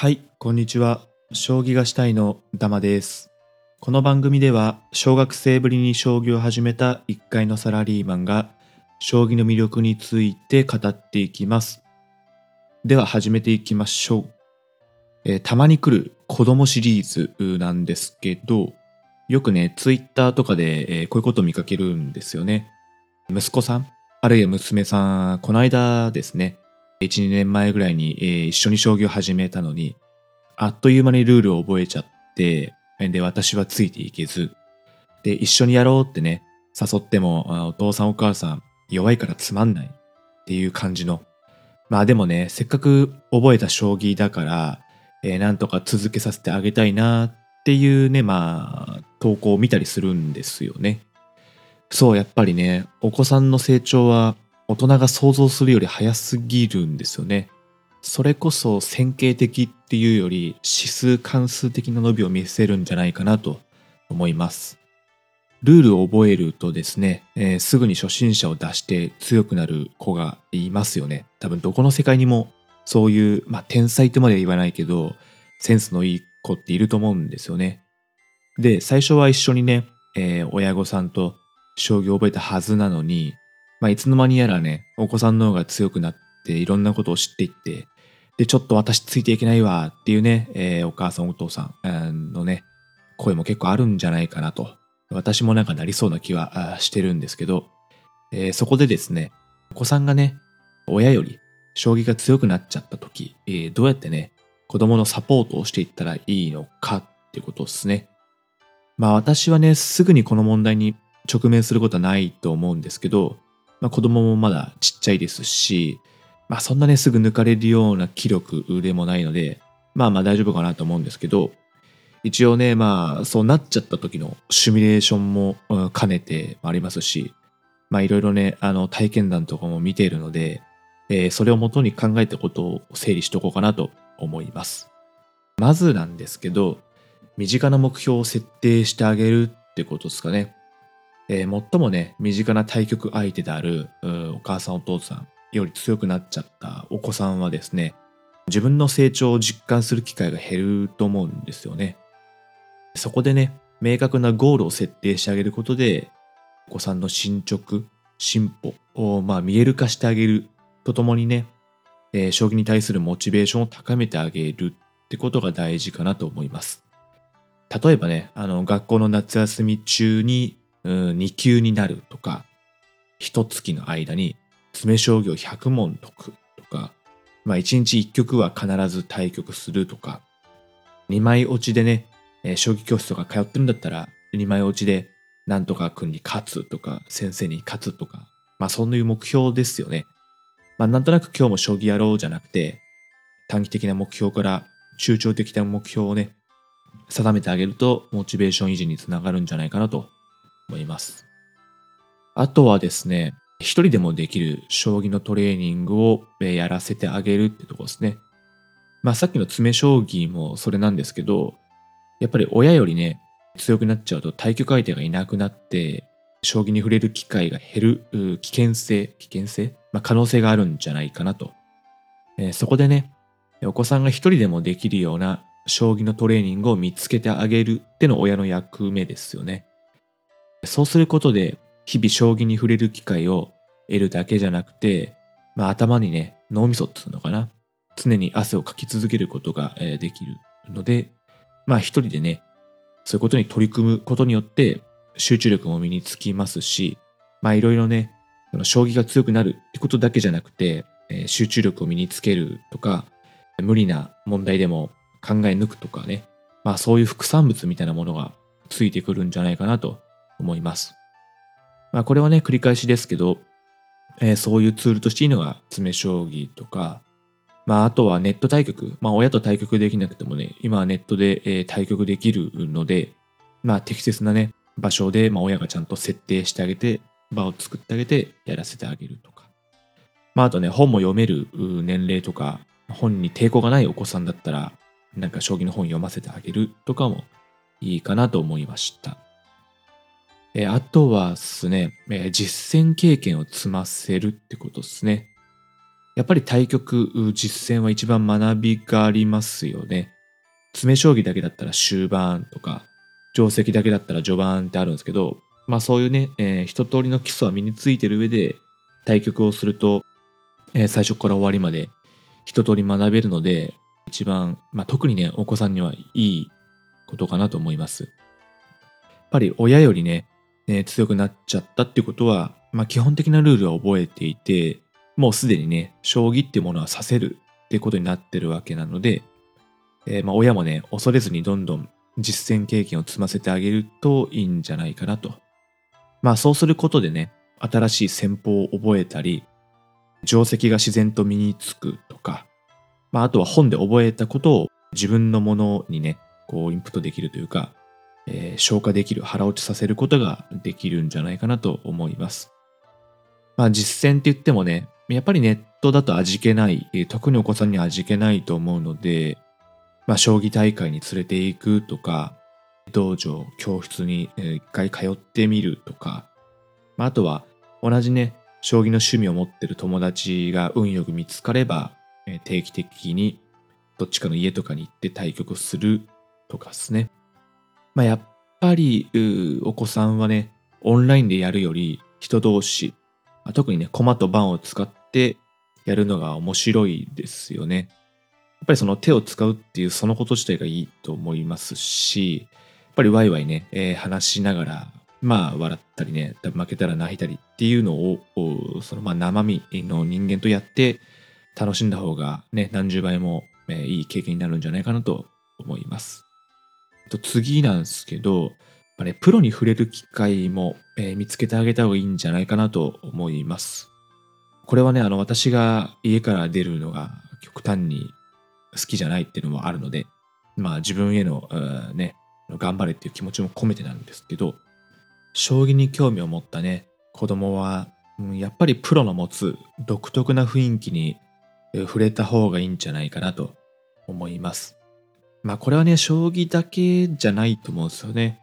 はい、こんにちは。将棋がしたいのダマです。この番組では、小学生ぶりに将棋を始めた1階のサラリーマンが、将棋の魅力について語っていきます。では始めていきましょう。えーたまに来る子供シリーズなんですけど、よくね、ツイッターとかで、えーこういうことを見かけるんですよね。息子さん、あるいは娘さん、この間ですね、1、2年前ぐらいに、えー一緒に将棋を始めたのに、あっという間にルールを覚えちゃって、で、私はついていけず、で、一緒にやろうってね、誘っても、お父さんお母さん弱いからつまんないっていう感じの。まあでもね、せっかく覚えた将棋だから、えーなんとか続けさせてあげたいなっていうね、まあ、投稿を見たりするんですよね。そう、やっぱりね、お子さんの成長は大人が想像するより早すぎるんですよね。それこそ線形的っていうより指数関数的な伸びを見せるんじゃないかなと思います。ルールを覚えるとですね、えーすぐに初心者を出して強くなる子がいますよね。多分どこの世界にもそういう、まあ天才とまでは言わないけど、センスのいい子っていると思うんですよね。で、最初は一緒にね、えー親御さんと将棋を覚えたはずなのに、まあいつの間にやらね、お子さんの方が強くなっていろんなことを知っていって、で、ちょっと私ついていけないわっていうね、えーお母さんお父さんのね、声も結構あるんじゃないかなと。私もなんかなりそうな気はしてるんですけど、えーそこでですね、お子さんがね、親より将棋が強くなっちゃった時、えーどうやってね、子供のサポートをしていったらいいのかってことですね。まあ私はね、すぐにこの問題に直面することはないと思うんですけど、まあ子供もまだちっちゃいですし、まあそんなね、すぐ抜かれるような気力でもないので、まあまあ大丈夫かなと思うんですけど、一応ね、まあそうなっちゃった時のシミュレーションも兼ねてありますし、まあいろいろね、あの体験談とかも見ているので、えーそれをもとに考えたことを整理しとこうかなと思います。まずなんですけど、身近な目標を設定してあげるってことですかね。えー最もね、身近な対局相手であるお母さんお父さんより強くなっちゃったお子さんはですね、自分の成長を実感する機会が減ると思うんですよね。そこでね、明確なゴールを設定してあげることで、お子さんの進捗、進歩をまあ見える化してあげるとともにね、えー将棋に対するモチベーションを高めてあげるってことが大事かなと思います。例えばね、あの、学校の夏休み中に、うん、2級になるとか、一月の間に詰将棋を100問解くとか、まあ1日1局は必ず対局するとか、2枚落ちでね、えー将棋教室とか通ってるんだったら、2枚落ちでなんとか君に勝つとか、先生に勝つとか、まあそういう目標ですよね。まあなんとなく今日も将棋やろうじゃなくて、短期的な目標から中長的な目標をね、定めてあげると、モチベーション維持につながるんじゃないかなと思います。あとはですね、一人でもできる将棋のトレーニングをやらせてあげるってとこですね。まあさっきの詰将棋もそれなんですけど、やっぱり親よりね、強くなっちゃうと対局相手がいなくなって、将棋に触れる機会が減る危険性、危険性、まあ、可能性があるんじゃないかなと。えーそこでね、お子さんが一人でもできるような将棋のトレーニングを見つけてあげるっての親の役目ですよね。そうすることで、日々将棋に触れる機会を得るだけじゃなくて、まあ頭にね、脳みそっていうのかな。常に汗をかき続けることができるので、まあ一人でね、そういうことに取り組むことによって集中力も身につきますし、まあいろいろね、将棋が強くなるってことだけじゃなくて、集中力を身につけるとか、無理な問題でも考え抜くとかね、まあそういう副産物みたいなものがついてくるんじゃないかなと思います。まあこれはね、繰り返しですけど、えーそういうツールとしていいのが詰将棋とか、まああとはネット対局、まあ親と対局できなくてもね、今はネットで、えー対局できるので、まあ適切なね、場所で、まあ親がちゃんと設定してあげて、場を作ってあげてやらせてあげるとか。まああとね、本も読める年齢とか、本に抵抗がないお子さんだったら、なんか将棋の本読ませてあげるとかもいいかなと思いました。えーあとはですね、えー実践経験を積ませるってことですね。やっぱり対局、実戦は一番学びがありますよね。詰将棋だけだったら終盤とか、定石だけだったら序盤ってあるんですけど、まあそういうね、えー、一通りの基礎は身についてる上で、対局をすると、えー、最初から終わりまで一通り学べるので、一番、まあ特にね、お子さんにはいいことかなと思います。やっぱり親よりね、ね強くなっちゃったってことは、まあ基本的なルールは覚えていて、もうすでにね、将棋ってものはさせるってことになってるわけなので、えー、まあ親もね、恐れずにどんどん実践経験を積ませてあげるといいんじゃないかなと。まあそうすることでね、新しい戦法を覚えたり、定石が自然と身につくとか、まああとは本で覚えたことを自分のものにね、こうインプットできるというか、えー、消化できる、腹落ちさせることができるんじゃないかなと思います。まあ実践って言ってもね、やっぱりネットだと味気ない、特にお子さんに味気ないと思うので、まあ、将棋大会に連れて行くとか、道場、教室に一回通ってみるとか、まあ、あとは同じね、将棋の趣味を持ってる友達が運よく見つかれば、定期的にどっちかの家とかに行って対局するとかですね。まあ、やっぱりお子さんはね、オンラインでやるより人同士、特にね、駒と盤を使ってやるのが面白いですよね。やっぱりその手を使うっていうそのこと自体がいいと思いますし、やっぱりワイワイね、えー、話しながら、まあ笑ったりね、負けたら泣いたりっていうのを、そのまあ生身の人間とやって楽しんだ方がね、何十倍も、えー、いい経験になるんじゃないかなと思います。と次なんですけど、ね、プロに触れる機会も、えー、見つけてあげた方がいいんじゃないかなと思います。これはね、あの、私が家から出るのが極端に好きじゃないっていうのもあるので、まあ自分への、ね、頑張れっていう気持ちも込めてなんですけど、将棋に興味を持ったね、子供は、うん、やっぱりプロの持つ独特な雰囲気に触れた方がいいんじゃないかなと思います。まあこれはね、将棋だけじゃないと思うんですよね。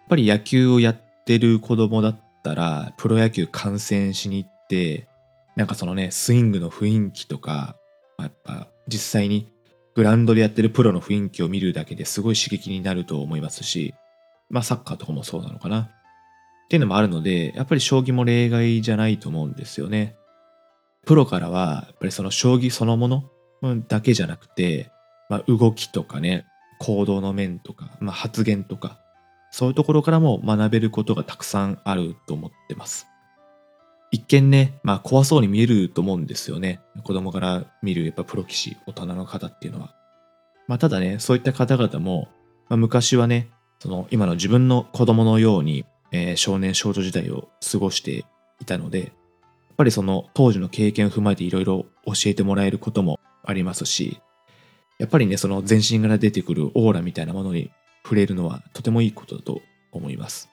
やっぱり野球をやってる子供だったら、プロ野球観戦しに行って、なんかそのね、スイングの雰囲気とか、まあやっぱ実際にグラウンドでやってるプロの雰囲気を見るだけですごい刺激になると思いますし、まあサッカーとかもそうなのかな。っていうのもあるので、やっぱり将棋も例外じゃないと思うんですよね。プロからは、やっぱりその将棋そのものだけじゃなくて、まあ動きとかね、行動の面とか、まあ発言とか、そういうところからも学べることがたくさんあると思ってます。一見ね、まあ怖そうに見えると思うんですよね。子供から見るやっぱプロ棋士、大人の方っていうのは。まあただね、そういった方々も、まあ、昔はね、その今の自分の子供のように、えー、少年少女時代を過ごしていたので、やっぱりその当時の経験を踏まえていろいろ教えてもらえることもありますし、やっぱりね、その全身から出てくるオーラみたいなものに触れるのはとてもいいことだと思います。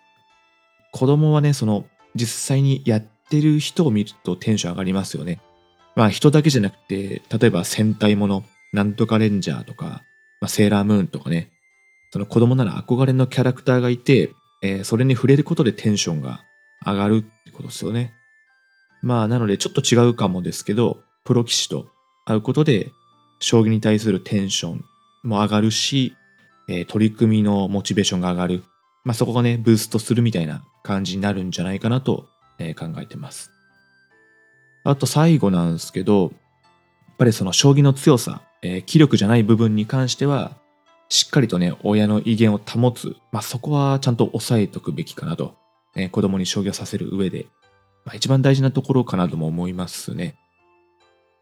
子供はね、その実際にやってる人を見るとテンション上がりますよね。まあ人だけじゃなくて、例えば戦隊もの、なんとかレンジャーとか、まあ、セーラームーンとかね、その子供なら憧れのキャラクターがいて、えー、それに触れることでテンションが上がるってことですよね。まあなのでちょっと違うかもですけど、プロ棋士と会うことで、将棋に対するテンションも上がるし、えー、取り組みのモチベーションが上がる。まあそこがね、ブーストするみたいな感じになるんじゃないかなとえ考えてます。あと最後なんですけど、やっぱりその将棋の強さ、えー、気力じゃない部分に関しては、しっかりとね、親の威厳を保つ。まあ、そこはちゃんと押さえとくべきかなと。えー、子供に将棋をさせる上で、まあ、一番大事なところかなとも思いますね。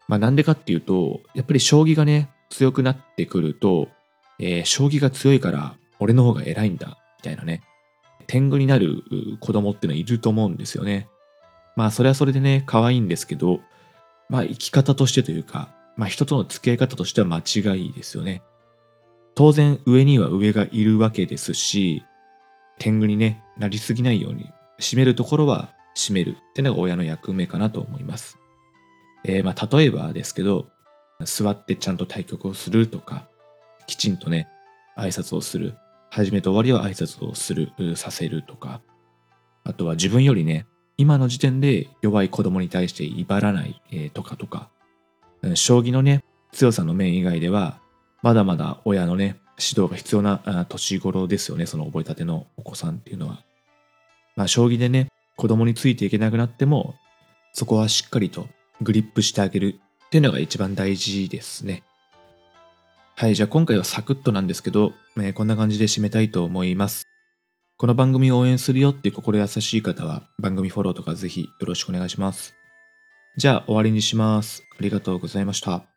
まあ、なんでかっていうと、やっぱり将棋がね、強くなってくると、えー、将棋が強いから俺の方が偉いんだ、みたいなね。天狗になる子供ってのはいると思うんですよね。まあそれはそれでね、可愛いんですけど、まあ生き方としてというか、まあ人との付き合い方としては間違いですよね。当然上には上がいるわけですし、天狗にね、なりすぎないように、締めるところは締めるってのが親の役目かなと思います。えー、まあ例えばですけど、座ってちゃんと対局をするとか、きちんとね、挨拶をする。始めと終わりは挨拶をする、させるとか、あとは自分よりね、今の時点で弱い子供に対して威張らない、えー、とかとか、将棋のね、強さの面以外では、まだまだ親のね、指導が必要な年頃ですよね、その覚えたてのお子さんっていうのは。まあ、将棋でね、子供についていけなくなっても、そこはしっかりとグリップしてあげるっていうのが一番大事ですね。はい、じゃあ今回はサクッとなんですけど、えー、こんな感じで締めたいと思います。この番組を応援するよっていう心優しい方は番組フォローとかぜひよろしくお願いします。じゃあ終わりにします。ありがとうございました。